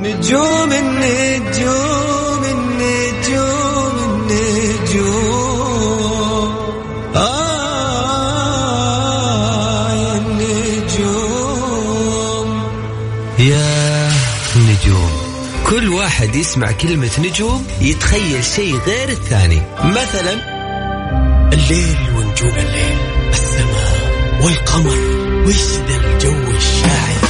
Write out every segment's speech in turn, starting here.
نجوم النجوم النجوم النجوم. آه يا النجوم. يا نجوم. كل واحد يسمع كلمة نجوم يتخيل شيء غير الثاني. مثلا الليل ونجوم الليل السماء والقمر وش ذا الجو الشاعري؟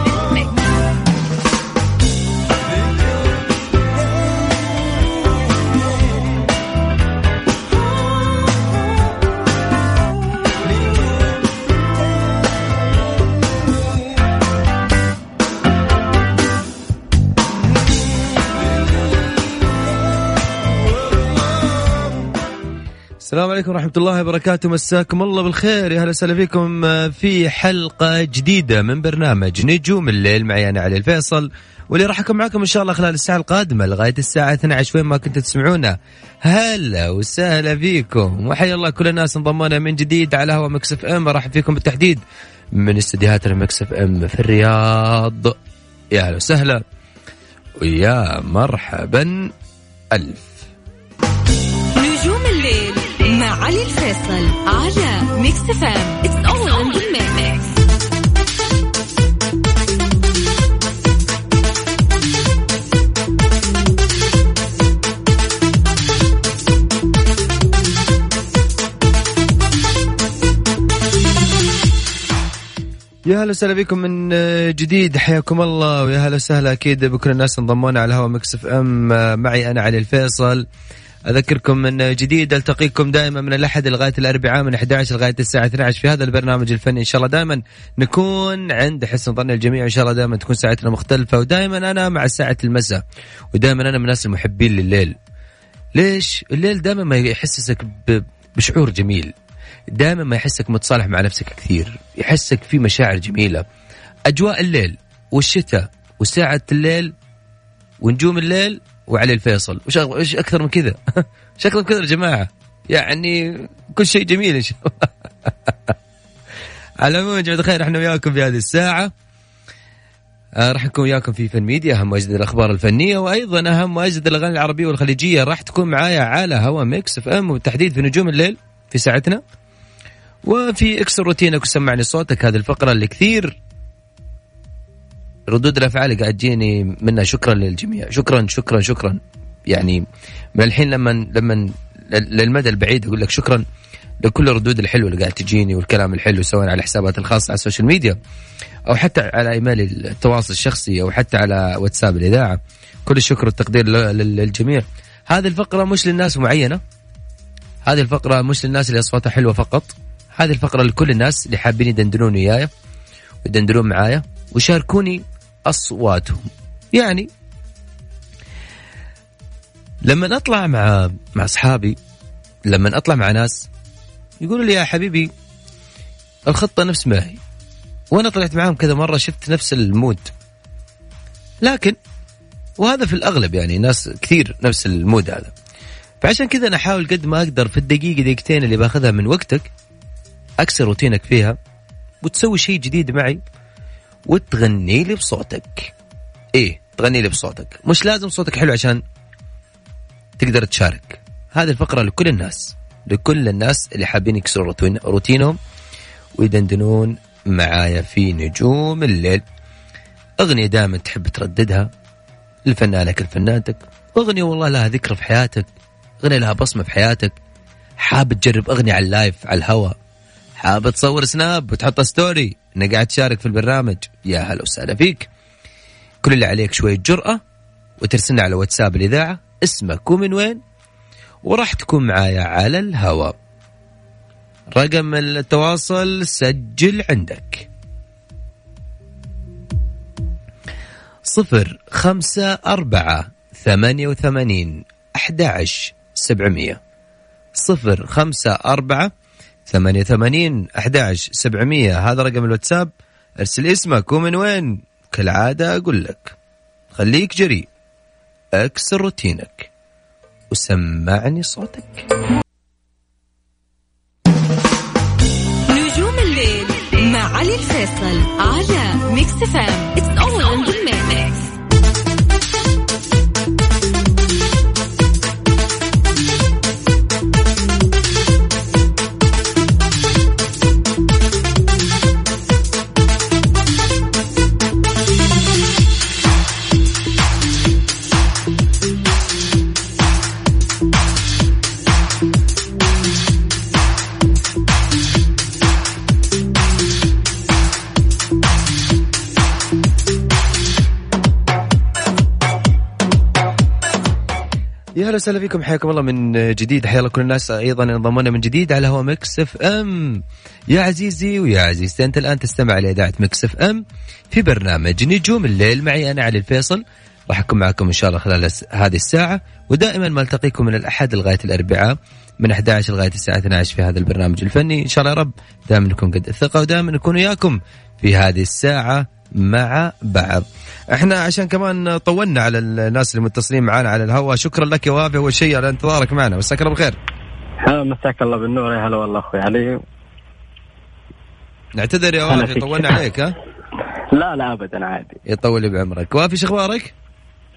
السلام عليكم ورحمة الله وبركاته. مساكم الله بالخير. يا هلا وسهلا فيكم في حلقة جديدة من برنامج نجوم الليل. معي أنا علي الفيصل واللي راح أكون معكم إن شاء الله خلال الساعة القادمة لغاية الساعة 12 وين ما كنتوا تسمعونا هلا وسهلا فيكم. وحيا الله كل الناس انضمونا من جديد على هوا مكس اف ام. ارحب فيكم بالتحديد من استديوهات المكس اف ام في الرياض. يا هلا وسهلا. ويا مرحبا ألف مع علي الفيصل على ميكس اف ام it's all in يا هلا وسهلا بكم من جديد. حياكم الله ويا هلا وسهلا. أكيد بكل الناس انضمونا على هوا مكس اف ام معي أنا علي الفيصل. أذكركم من جديد ألتقيكم دائما من الأحد لغاية الأربعاء من 11 لغاية الساعة 12 في هذا البرنامج الفني. إن شاء الله دائما نكون عند حسن ظن الجميع إن شاء الله دائما تكون ساعتنا مختلفة. ودائما أنا مع ساعة المساء ودائما أنا من الناس المحبين لليل. ليش؟ الليل دائما ما يحسسك بشعور جميل. دائما ما يحسك متصالح مع نفسك كثير. يحسك في مشاعر جميلة. أجواء الليل والشتاء وساعة الليل ونجوم الليل وعلي الفيصل. وش وش أكثر من كذا؟ من كذا يا جماعة؟ يعني كل شيء جميل إن شاء الله. على العموم يا جماعة الخير إحنا وياكم في هذه الساعة. آه راح نكون وياكم في فن ميديا أهم واجد الأخبار الفنية وأيضا أهم واجد الأغاني العربية والخليجية. راح تكون معايا على هوا ميكس إف إم وبالتحديد في نجوم الليل في ساعتنا. وفي اكسر روتينك وسمعني صوتك هذه الفقرة اللي كثير ردود الأفعال قاعد تجيني منها شكرا للجميع. شكرا شكرا شكرا. يعني من الحين لما لما للمدى البعيد أقول لك شكرا لكل الردود الحلوة اللي قاعد تجيني والكلام الحلو سواء على حسابات الخاصة على ال social media أو حتى على إيميل التواصل الشخصي أو حتى على واتساب الإذاعة. كل الشكر والتقدير للجميع. هذه الفقرة مش للناس معينة. هذه الفقرة مش للناس اللي أصواتها حلوة فقط. هذه الفقرة لكل الناس اللي حابين يدندنون وياي ويدندنون معايا. ويشاركوني أصواتهم. يعني لما أطلع مع مع أصحابي لما أطلع مع ناس يقولوا لي يا حبيبي الخطة نفس ما هي. وأنا طلعت معاهم كذا مرة شفت نفس ال mood. لكن وهذا في الأغلب يعني ناس كثير نفس ال mood هذا. فعشان كذا أنا أحاول قد ما أقدر في الدقيقة دقيقتين اللي باخذها من وقتك أكسر روتينك فيها وتسوي شيء جديد معي. وتغني لي بصوتك. إيه تغني لي بصوتك. مش لازم صوتك حلو عشان تقدر تشارك. هذه الفقرة لكل الناس. لكل الناس اللي حابين يكسروا روتين- روتينهم ويدندنون معايا في نجوم الليل. أغنية دائما تحب ترددها. لفنانك لفنانتك. أغنية والله لها ذكرى في حياتك. أغنية لها بصمة في حياتك. حاب تجرب أغنية على ال live على الهواء حاب تصور snap وتحط story انك قاعد تشارك في البرنامج. يا هلا وسهلا فيك. كل اللي عليك شوية جرأة وترسلنا على واتساب الإذاعة اسمك ومن وين؟ وراح تكون معايا على الهواء رقم التواصل سجل عندك. صفر خمسة أربعة ثمانية وثمانين أحد عشر سبعمية. صفر خمسة أربعة ثمانية ثمانين أحداش سبعمية. هذا رقم الواتساب. أرسل اسمك ومن وين. كالعادة أقول لك. خليك جريء أكسر روتينك. وسمعني صوتك. نجوم الليل مع علي الفيصل على ميكس فام أهلا وسهلا فيكم. حياكم الله من جديد. حيا الله كل الناس أيضا انضمونا من جديد على هوا مكس إف إم. يا عزيزي ويا عزيزتي أنت الآن تستمع لاذاعه مكس إف إم في برنامج نجوم الليل. معي أنا علي الفيصل. راح أكون معكم إن شاء الله خلال هذه الساعة. ودائما ما ألتقيكم من الأحد لغاية الأربعاء. من 11 لغاية الساعة 12 في هذا البرنامج الفني. إن شاء الله يا رب دائما نكون قد الثقة ودائما نكون وياكم في هذه الساعة. مع بعض. إحنا عشان كمان طولنا على الناس اللي متصلين معنا على الهواء. شكرا لك يا وافي أول شيء على انتظارك معنا. مساك الله بالخير مساك الله بالنور. يا هلا والله أخوي علي. نعتذر يا وافي. طولنا عليك ها؟ لا لا ابدا عادي. يطول بعمرك. وافي شو أخبارك؟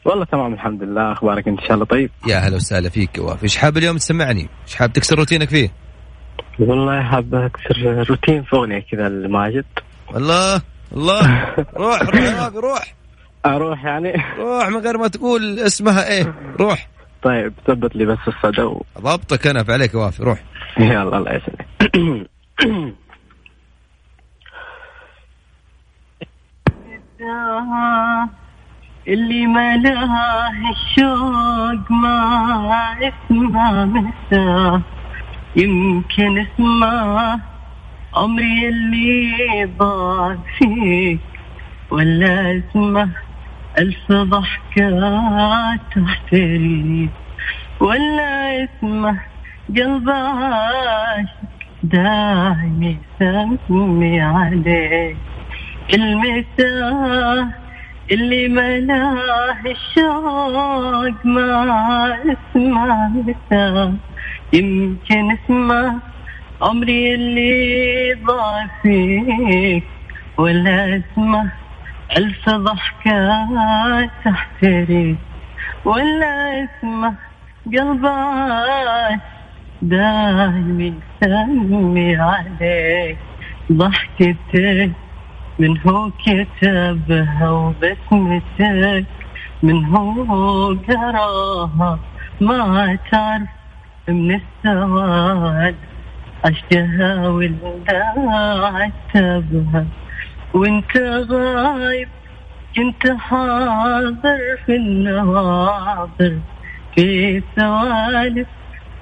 والله تمام الحمد لله. أخبارك انت إن شاء الله؟ طيب. يا هلا وسهلا فيك يا وافي إيش حاب اليوم تسمعني؟ إيش حاب تكسر روتينك فيه؟ والله حاب أكسر روتين في اغنيه كذا لماجد الله الله. روح روح يا وافي روح. أروح يعني؟ روح من غير ما تقول اسمها إيه. روح. طيب ثبت لي بس الصدى و... ضبطك أنا عليك يا وافي روح. يلا الله يسلمك. اللي ملاه الشوق ما اسمه مساه يمكن اسمه عمري اللي ضاع فيك ولا اسمه ألف ضحكة تحتريك ولا اسمه قلب عاشق داعي يسمي عليك. المساه اللي ملاه الشوق ما اسمه يمكن اسمه عمري اللي ضاع فيك ولا اسمه ألف ضحكة تحتريك ولا اسمه قلب عاش دايم يسمي عليك ضحكتك من هو كتبها وبسمتك من هو قراها ما تعرف من السواد. عشتها ولا عتبها وإنت غايب كنت حاضر في النواظر في سوالف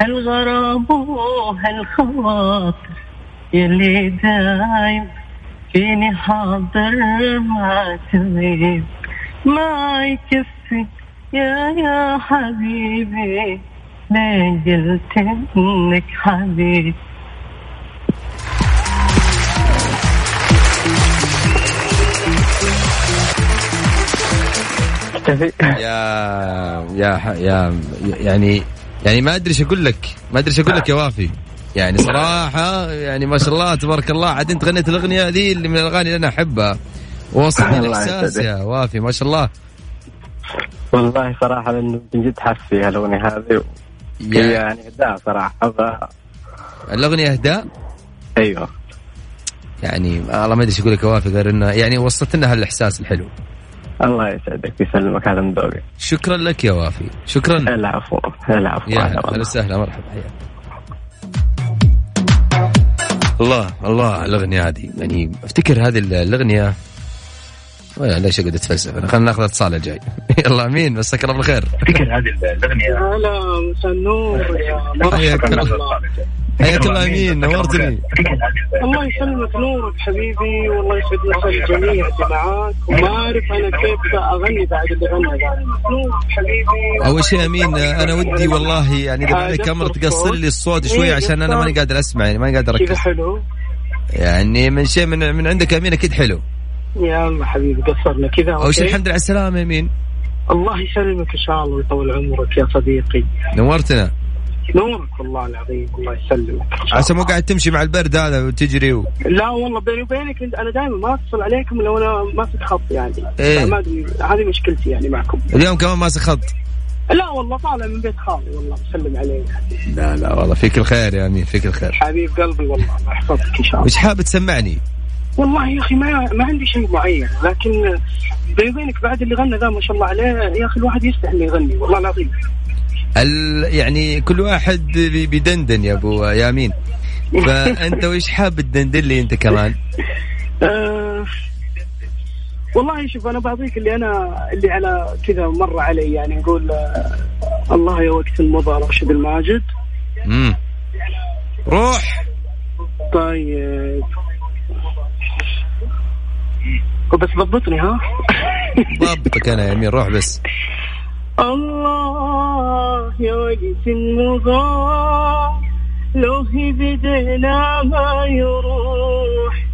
هالغرام وهالخواطر. يلي دايم فيني حاضر ما تغيب. ما يكفي يا يا حبيبي ليه قلت إنك حبيبي؟ اختفي يا يا يا يعني يعني ما أدري إيش أقول لك. ما أدري إيش أقول لك يا وافي. يعني صراحة يعني ما شاء الله تبارك الله عاد أنت غنيت الأغنية ذي اللي من الأغاني اللي أنا أحبها. وصلني الله الإحساس. يا وافي ما شاء الله. والله صراحة لأنه من جد حس فيها الأغنية هذه هي يا يعني إبداع صراحة. ف... الأغنية أهداء؟ أيوه. يعني والله ما أدري إيش أقول لك يا وافي غير إنه يعني وصلت لنا هالإحساس الحلو. الله يسعدك ويسلمك هذا من ذوقي شكرا لك يا وافي. شكرا. العفو العفو يا هلا. وسهلا مرحبا حياك. الله الله الأغنية هذه يعني أفتكر هذه الأغنية. ولا ليش أقعد أتفلسف أنا؟ خلينا ناخذ اتصال الجاي. يلا مين مساك الله بالخير. هلا مساء النور يا الله. حياك الله مين نورتني. الله يسلمك نورك حبيبي والله يسعد مسا الجميع اللي معاك وما اعرف أنا كيف أغني بعد اللي غنى؟ نورك حبيبي. أول شيء أمين أنا ودي والله يعني إذا عليك أمر. تقصر لي الصوت شوي إيه، عشان أنا. ماني قادر أسمع يعني ماني قادر كذا أركز. حلو. يعني من شيء من من عندك أمين أكيد حلو. يا الله حبيبي قصرنا كذا. أول شيء؟ الحمد لله على السلامة أمين. الله يسلمك إن شاء الله ويطول عمرك يا صديقي. نورتنا. نورك والله العظيم الله يسلمك. عسى مو. قاعد تمشي مع البرد هذا وتجري و... لا والله بيني وبينك أنا دائما ما أتصل عليكم لو أنا ماسك خط يعني. إيه. ما أدري هذه مشكلتي يعني معكم. اليوم كمان ماسك خط. لا والله طالع من بيت خالي والله بسلم عليه لا لا والله فيك الخير يا امين فيك الخير. حبيب قلبي والله الله يحفظك إن شاء الله. وش حاب تسمعني؟ والله يا أخي ما ما عندي شيء معين لكن بيني وبينك بعد اللي غنى ذا ما شاء الله عليه يا أخي الواحد يستحي إنه يغني والله العظيم. ال... يعني كل واحد بيدندن يا أبو يا امين فأنت وش حاب تدندن لي أنت كمان؟ آه والله شوف أنا بعطيك اللي أنا اللي على كذا مر علي. يعني نقول آه الله يا وقت مضى راشد الماجد. امم روح. طيب. بس ضبطني ها؟ ضبطك أنا يا أمين روح بس. الله. وقت مضى لو هي بدينا ما يروح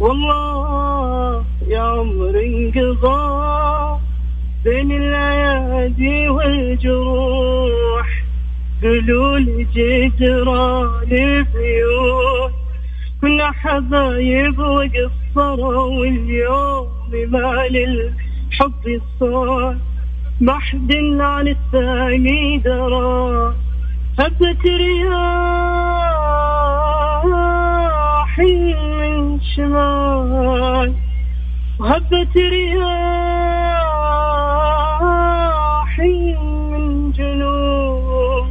والله يا عمر انقضى بين الأيادي والجروح قولوا لي جدران بيوت كنا حبايب وقصروا واليوم ما للحب صار ما حد عن الثاني درى هبت رياح من شمال. وهبت رياح من جنوب.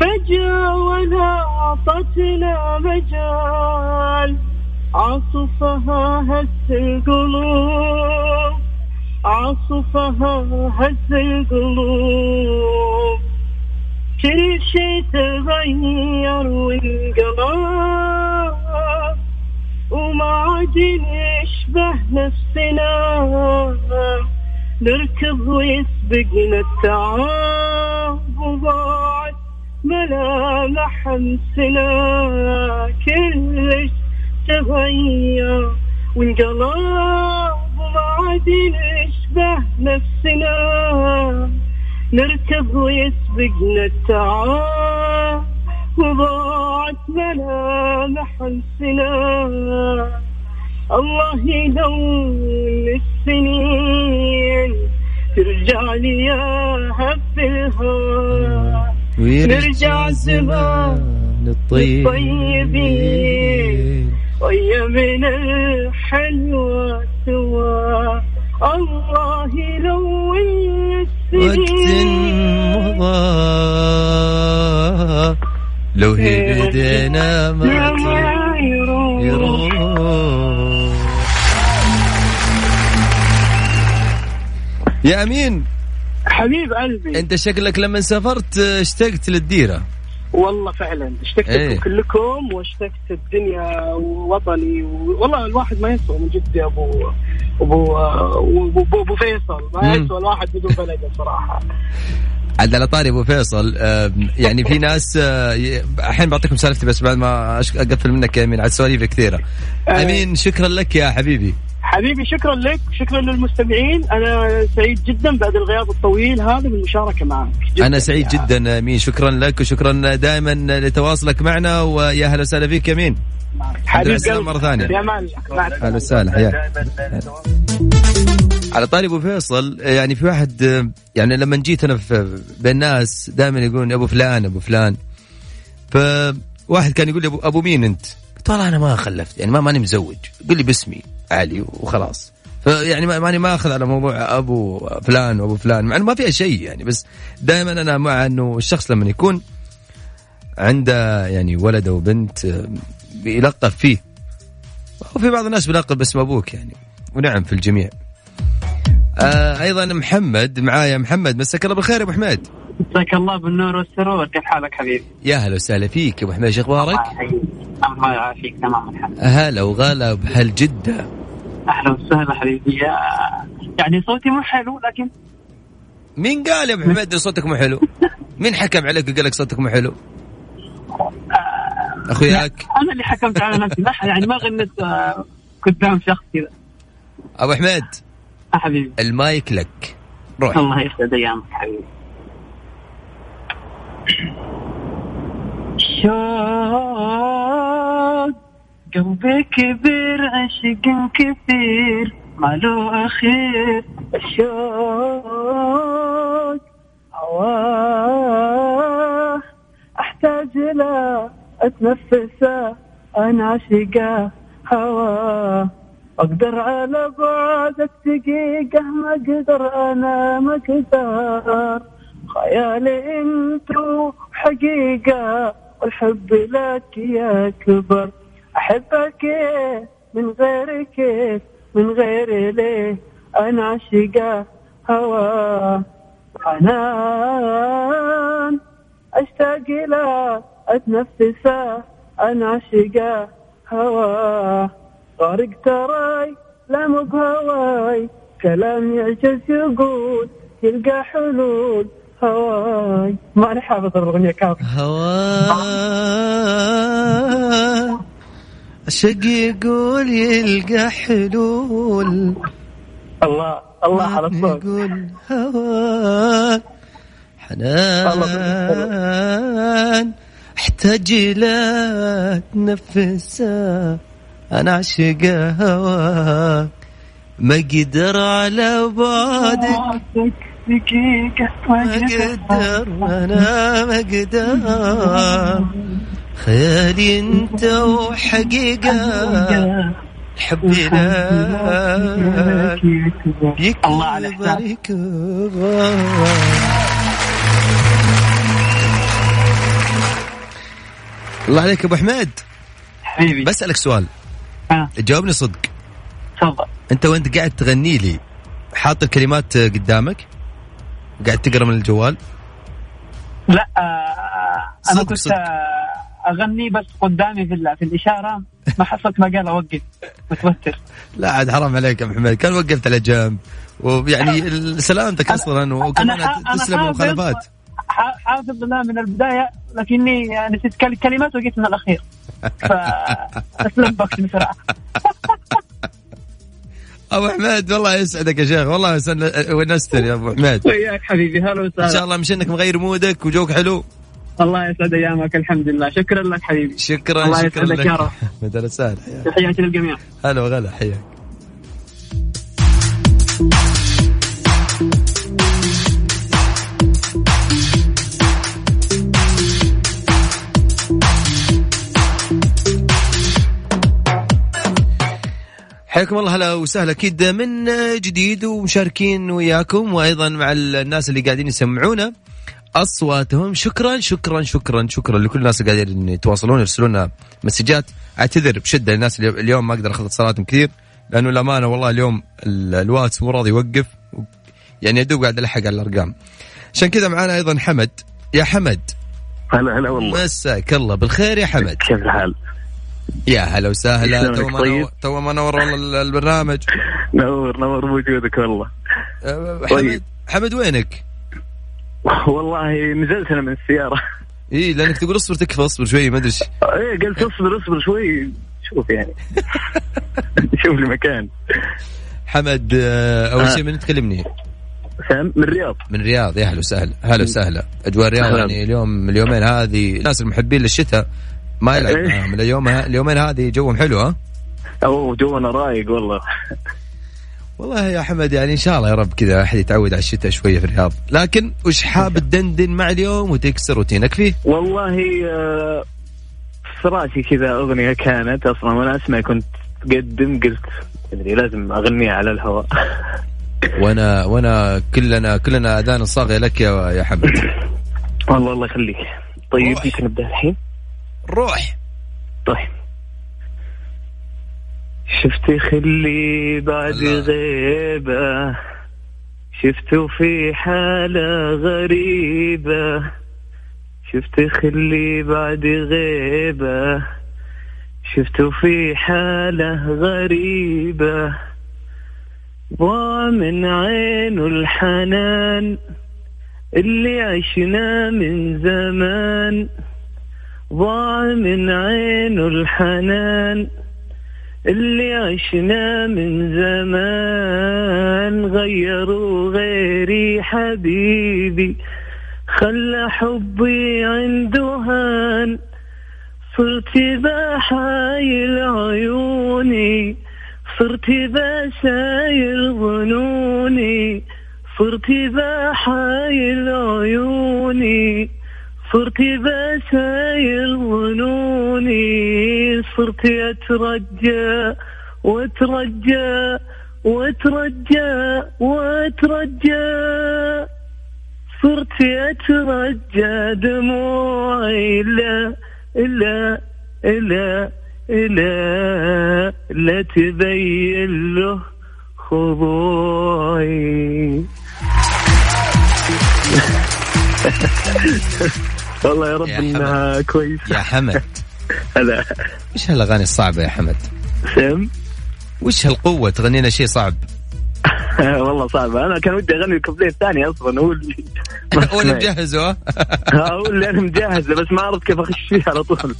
فجأة ولا أعطتنا مجال. عاصفها هز القلوب. عاصفها هز القلوب كل شيء تغير وانقلب. وما عاد نشبه نفسنا. نركض ويسبقنا التعب وبعد ملامح امسنا كلش تغير وانقلب. وما عاد نشبه نفسنا. نركض ويسبقنا التعب وضاعت ملامح امسنا الله يدون السنين. ترجع لي يا هب الهوى. نرجع زمان الطيبين ويا من الحلوة سوا الله يلون وقت مضى لو هي بدينا ما يروح يا أمين حبيب قلبي. أنت شكلك لما سافرت اشتقت للديرة. والله فعلا اشتقت إيه. لكم كلكم واشتقت الدنيا ووطني. والله الواحد ما يسوى من جد يا ابو ابو ابو, أبو فيصل ما. يسوى الواحد بدون بلده صراحة عاد على طاري أبو فيصل يعني في ناس آه، الحين بعطيكم سالفتي بس بعد ما أقفل منك يا أمين عاد سواليف كثيرة آه. أمين شكرا لك يا حبيبي حبيبي شكرا لك شكرا للمستمعين أنا سعيد جدا بعد الغياب الطويل هذا بالمشاركة معك جداً أنا سعيد يعني. جدا أمين شكرا لك وشكرا دائما لتواصلك معنا ويا أهلا وسهلا فيك يا أمين حبيب السلامة قلبي. مرة ثانية. في أمان الله. مع أهلا وسهلا حياك على طاري أبو فيصل يعني في واحد يعني لما جيت أنا في بين الناس دائما يقولون أبو فلان أبو فلان فواحد كان يقول لي ابو أبو مين أنت؟ قلت والله أنا ما خلفت يعني ما ماني مزوج. قل لي باسمي علي وخلاص. فيعني ما- ماني ما أخذ على موضوع أبو فلان وأبو فلان مع إنه ما فيها شيء يعني بس دائما أنا مع إنه الشخص لما يكون عنده يعني ولد أو بنت بيلقب فيه. وفي بعض الناس بيلقب باسم أبوك يعني ونعم في الجميع. آه أيضا محمد معايا محمد مساك الله بالخير يا أبو حميد. مساك الله بالنور والسرور. كيف حالك حبيبي؟ يا هلا وسهلا فيك. يا أبو حميد شو أخبارك؟ الله يعافيك. تمام الحمد هلا وغلا بهل جدة. أهلا وسهلا حبيبي. يعني صوتي مو حلو لكن مين قال يا أبو حميد صوتك مو حلو؟ مين حكم عليك وقال لك صوتك مو حلو؟ أخوياك؟ أنا اللي حكمت على نفسي. ما يعني ما غنيت آه، قدام شخص كذا. أبو حميد آه، حبيبي. المايك لك. روح. الله يسعد ايامك حبيبي. شوق قلبي كبير عشق كثير ما له أخير. الشوق هواه أحتاج له اتنفسه أنا عاشقه هواه. أقدر على بعدك دقيقة ما أقدر أنا ما أقدر خيالي انت حقيقة والحب لك يكبر أحبك إيه من غيرك من غيري ليه؟ أنا عاشقة هوا حنان أشتاق له اتنفسه أنا عاشقه هواه طارق تراي لا مو بهواي كلام يعجز يقول يلقى حلول. هواي. ماني حافظ الأغنية كامله هوا الشق يقول يلقى حلول. الله الله على الصوت. يقول هوا حنان. احتاج إلى تنفسه أنا عشق هواك. ما قدر على بعدك دقيقة ما قدر أنا ما قدر خيالي انت وحقيقة حبي لك الله على الله عليك أبو حميد. حبيبي. بسألك سؤال. آه، جاوبني صدق. تفضل. أنت وأنت قاعد تغني لي حاط الكلمات قدامك. قاعد تقرأ من الجوال؟ لا آه، أنا صدق- كنت صدق. آه، أغني بس قدامي في في الإشارة. ما حصلت مجال أوقف متوتر. لا عاد حرام عليك يا حميد كان وقفت على جنب. ويعني سلامتك أصلا وكمان تسلم المخالفات حافظ لها من البداية لكني يعني نسيت كل- كلمات وجيت من الأخير. فاسلم بوكس بسرعة. أبو حميد والله يسعدك يا شيخ. والله ونستر يا أبو حميد؟ وياك حبيبي هلا إن شاء وسهلا الله مش إنك مغير مودك وجوك حلو. الله يسعد أيامك الحمد لله. شكرا لك حبيبي. شكرا الله شكرا لك. يا رب. أهلا وسهلا. تحياتي للجميع. هلا وغلا حياك. حياكم الله هلا وسهلا. أكيد من جديد ومشاركين وياكم وأيضا مع الناس اللي قاعدين يسمعونا. أصواتهم شكرا شكرا شكرا شكرا لكل الناس اللي قاعدين يتواصلون يرسلون مسجات. أعتذر بشدة للناس اللي اليوم ما أقدر اخذ اتصالاتهم كثير لأنه الأمانة والله اليوم ال- الواتس مو راضي يوقف يعني يا دوب قاعد ألحق على الأرقام. عشان كذا معنا أيضا حمد. يا حمد. هلا هلا والله. مساك الله بالخير يا حمد. كيف الحال؟ يا هلا وسهلا؟ تو ما طيب؟ نور تو ما نور والله البرنامج نور نور بوجودك والله أه، حمد طيب. حمد وينك؟ والله نزلت أنا من السيارة إي لأنك تقول اصبر تكفى اصبر شوي ما أدري. إيه قلت اصبر اصبر شوي شوف يعني شوف لي مكان حمد آه، أول آه. شيء من تكلمني سام من الرياض من الرياض يا هلا وسهلا هلا وسهلا أجواء الرياض. يعني اليوم اليومين هذه الناس المحبين للشتاء ما يلعب إيه. معاهم اليوم اليومين هذه جوهم حلو ها؟ اوه جونا رايق والله. والله يا حمد يعني إن شاء الله يا رب كذا أحد يتعود على الشتاء شوية في الرياض. لكن وش حاب تدندن مع اليوم وتكسر روتينك فيه؟ والله آه، في رأسي كذا أغنية كانت أصلا وأنا أسمع كنت تقدم قلت ادري لازم أغنيها على الهواء. وأنا وأنا كلنا كلنا أذان صاغيه لك يا يا حمد والله الله يخليك. طيب. ممكن نبدأ الحين؟ روح. طيب. شفتي خلي بعد الله. غيبة. شفته في حالة غريبة. شفت خلي بعد غيبة. شفته في حالة غريبة. ضاع من عينه الحنان اللي عشنا من زمان. ضاع من عينه الحنان اللي عشنا من زمان. غيروا غيري حبيبي خلى حبي عنده هان. صرت بحايل عيوني صرت بسايل ظنوني صرت بحايل عيوني. صرت بسايل ظنوني صرت أترجى وأترجى وأترجى وأترجى. صرت أترجى دموعي لا لا لا لا لا تبين له خضوعي. والله يا رب يا. إنها كويس يا حمد. هلا. وش هالأغاني الصعبة يا حمد؟ سم وش هالقوة تغني لنا شيء صعب؟ والله صعبة. أنا كان ودي أغني الكوبليه الثاني أصلا هو اللي هو اللي مجهزه هو اللي أنا مجهزه بس ما عرفت كيف أخش فيه على طول.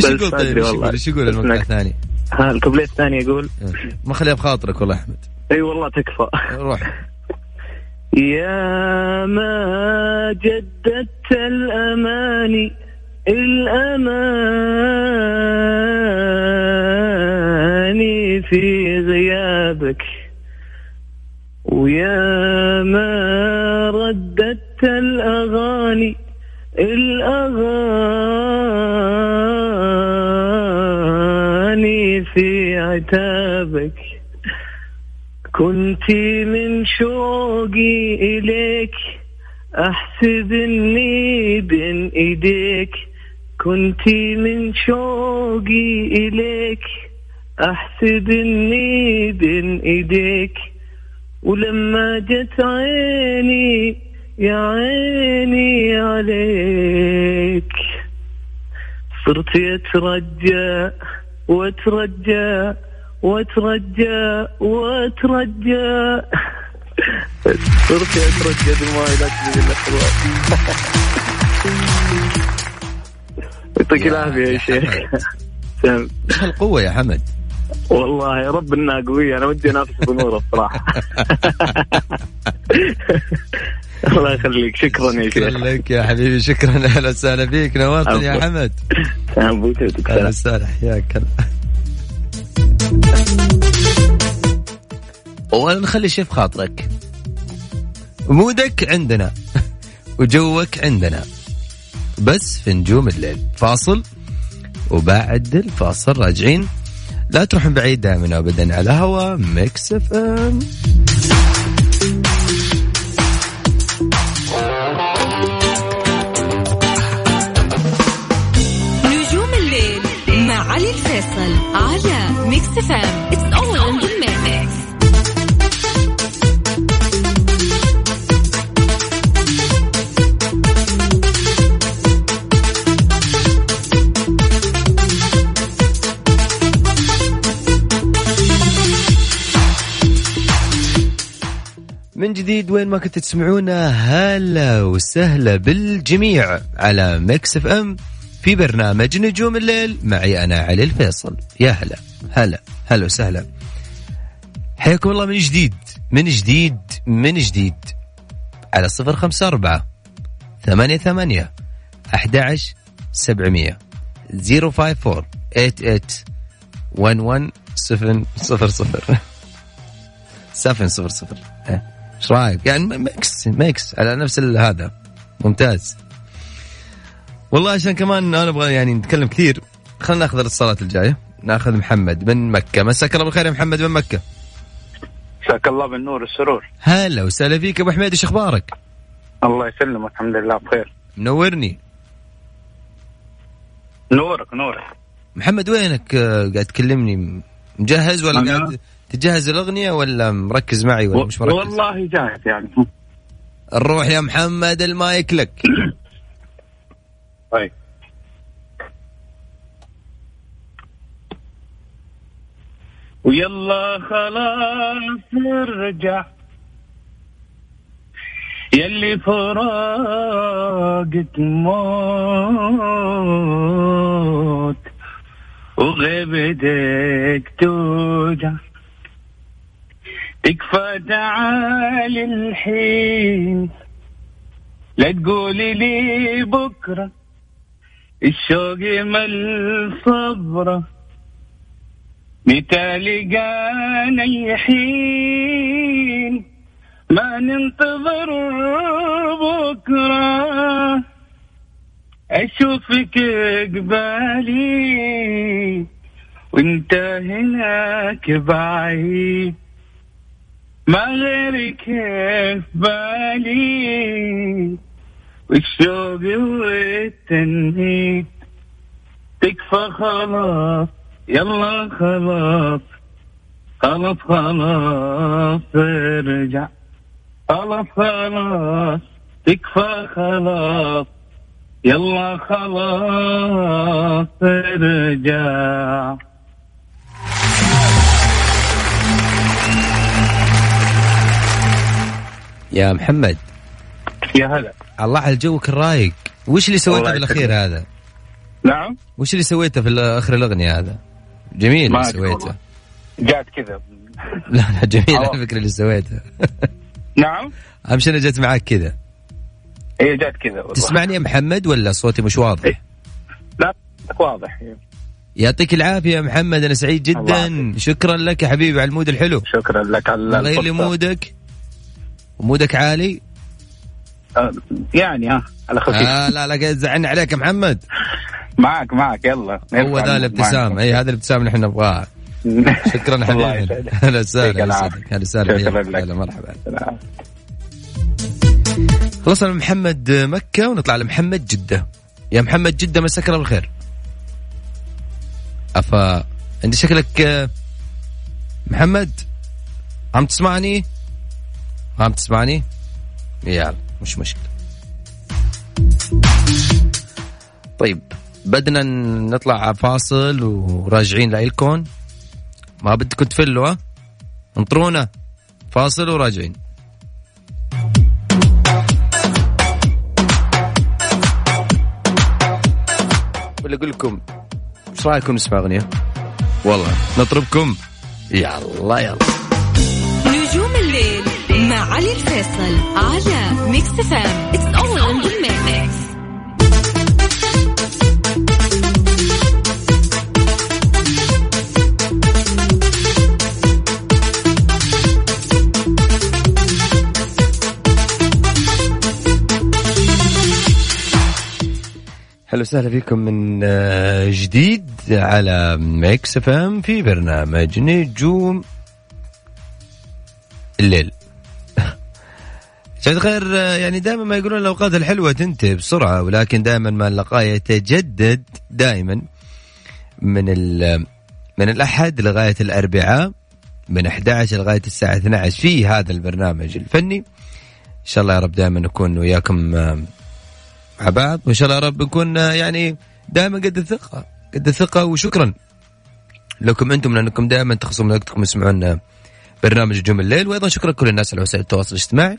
إيش يقول طيب؟ إيش والله. يقول؟ إيش يقول المقطع. الثاني؟ ها الكوبليه الثاني يقول؟ ما خليها بخاطرك والله أحمد. إي والله تكفى. روح. يا ما جددت الأماني الأماني في غيابك. ويا ما رددت الأغاني الأغاني في عتابك. كنت من شوقي إليك أحسب إني بين إيديك. كنت من شوقي إليك أحسب إني بين إيديك. ولما جت عيني يا عيني عليك. صرت أترجى وأترجى وأترجى وأترجى. صرت أترجى دموعي لا إلا خضوع يعطيك العافية يا يا شيخ. إيش هالقوه يا حمد؟ والله يا رب إنها قوية. أنا ودي أنافس بنوره الصراحة. الله يخليك. شكرا يا شكرا شيخ لك يا حبيبي. شكرا. أهلا وسهلا فيك. نورتني يا. حمد. أهلا. وسهلا. حياك هلا. ولا نخلي شيء في خاطرك. mood ك عندنا وجوك عندنا. بس في نجوم الليل. فاصل وبعد الفاصل راجعين. لا تروحون بعيد دائما وابدا على هوا Mix FM. الفيصل على Mix FM it's all in the mix من جديد وين ما كنت تسمعونا هلا وسهلا بالجميع على Mix FM في برنامج نجوم الليل. معي أنا علي الفيصل. يا هلا. هلا. هلا وسهلا. حياكم الله من جديد. من جديد. من جديد. على صفر خمسة أربعة ثمانية ثمانية أحد عشر سبعمية zero five four eight eight one one seven صفر صفر. seven صفر صفر. إيه. إيش رأيك؟ يعني mix mix على نفس هذا. ممتاز. والله عشان كمان أنا أبغى يعني نتكلم كثير. خلينا ناخذ الاتصالات الجاية. ناخذ محمد من مكة. مساك الله بالخير يا محمد من مكة. مساك الله بالنور والسرور. هلا وسهلا فيك أبو حميد إيش أخبارك؟ الله يسلمك الحمد لله بخير. منورني. نورك نورك. محمد وينك؟ آه، قاعد تكلمني مجهز ولا قاعد تجهز الأغنية ولا مركز معي ولا مش مركز؟ والله جاهز يعني. نروح يا محمد المايك لك. طيب. ويلا خلاص نرجع يلي فراقك موت وغيبتك توجع. تكفى تعالي الحين. لا تقولي لي بكرة. الشوق مل صبره متى لقانا الحين ما ننتظر بكرة. أشوفك قبالي وإنت هناك بعيد. ما غيرك في بالي والشوق والتنهيد تكفى خلاص يلا خلاص. خلاص خلاص ارجع. خلاص خلاص تكفى خلاص. يلا خلاص ارجع. يا محمد. يا هلا. الله على جوك الرايق وش اللي سويته الله بالأخير هذا؟ نعم وش اللي سويته في اخر الأغنية هذا؟ جميل اللي سويته. جات كذا لا لا جميل أوه. على فكرة اللي سويته نعم اهم شيء أنا جت معاك كذا هي جات كذا. تسمعني يا محمد ولا صوتي مش واضح؟ لا واضح يعطيك العافية يا محمد أنا سعيد الله جدا. شكرا لك يا حبيبي على ال mood الحلو شكرا لك على الفرصة. mood ك و mood ك عالي يعني ها على خفيف. آه لا لا تزعلني عليك يا محمد. معك معك يلا. هو ذا الابتسام. إي هذا الابتسام اللي إحنا نبغاه. شكرا حبيبي. هلا وسهلا هلا. وسهلا. هلا مرحبا. خلصنا من محمد مكة ونطلع لمحمد جدة. يا محمد جدة مساك الله بالخير. أفا عندي شكلك آه، محمد؟ عم تسمعني؟ عم تسمعني؟ يلا. مش مشكلة. طيب بدنا نطلع فاصل وراجعين لإلكم ما بدكم تفلوا ها؟ انطرونا. فاصل وراجعين. ولا أقول لكم إيش رأيكم نسمع أغنية؟ والله نطربكم. يلا يلا. علي الفيصل على ميكس FM it's all in the mix هلا وسهلا فيكم من آه، جديد على Mix FM في برنامج نجوم الليل. جزاك خير يعني دائما ما يقولون الأوقات الحلوة تنتهي بسرعة ولكن دائما ما اللقاء يتجدد دائما من من الأحد لغاية الأربعاء من 11 لغاية الساعة 12 في هذا البرنامج الفني. إن شاء الله يا رب دائما نكون وياكم مع بعض وإن شاء الله يا رب نكون يعني دائما قد الثقة قد الثقة وشكرا لكم أنتم لأنكم دائما تخصصون من وقتكم تسمعون برنامج نجوم الليل. وأيضا شكرا لكل الناس على وسائل التواصل الاجتماعي.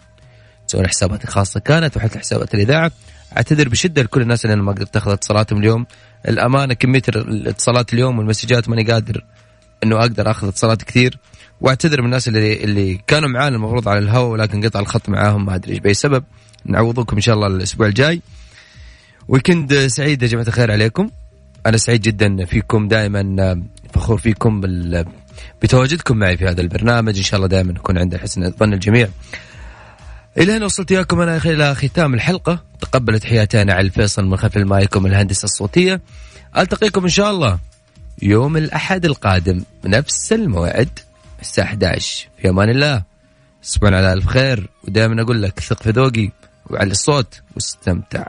تسوون حسابات الخاصه كانت وحتى حسابات الإذاعة. أعتذر بشدة لكل الناس اللي أنا ما قدرت أخذ اتصالاتهم اليوم. الأمانة كمية الاتصالات اليوم والمسجات ماني قادر إنه أقدر أخذ اتصالات كثير. وأعتذر من الناس اللي اللي كانوا معانا المفروض على الهواء ولكن قطع الخط معاهم ما أدري إيش بأي سبب. نعوضكم إن شاء الله الأسبوع الجاي. ويكند سعيد يا جماعة الخير عليكم. أنا سعيد جدا فيكم دائما فخور فيكم بتواجدكم معي في هذا البرنامج. إن شاء الله دائما نكون عند حسن ظن الجميع. إلى هنا وصلت إياكم أنا إلى ختام الحلقة. تقبلت حياتي أنا علي الفيصل من خلف المايك ومن الهندسة الصوتية. ألتقيكم إن شاء الله يوم الأحد القادم بنفس الموعد الساعة 11 في أمان الله. تصبحون على ألف خير. ودائما أقول لك ثق في ذوقي وعلى الصوت واستمتع.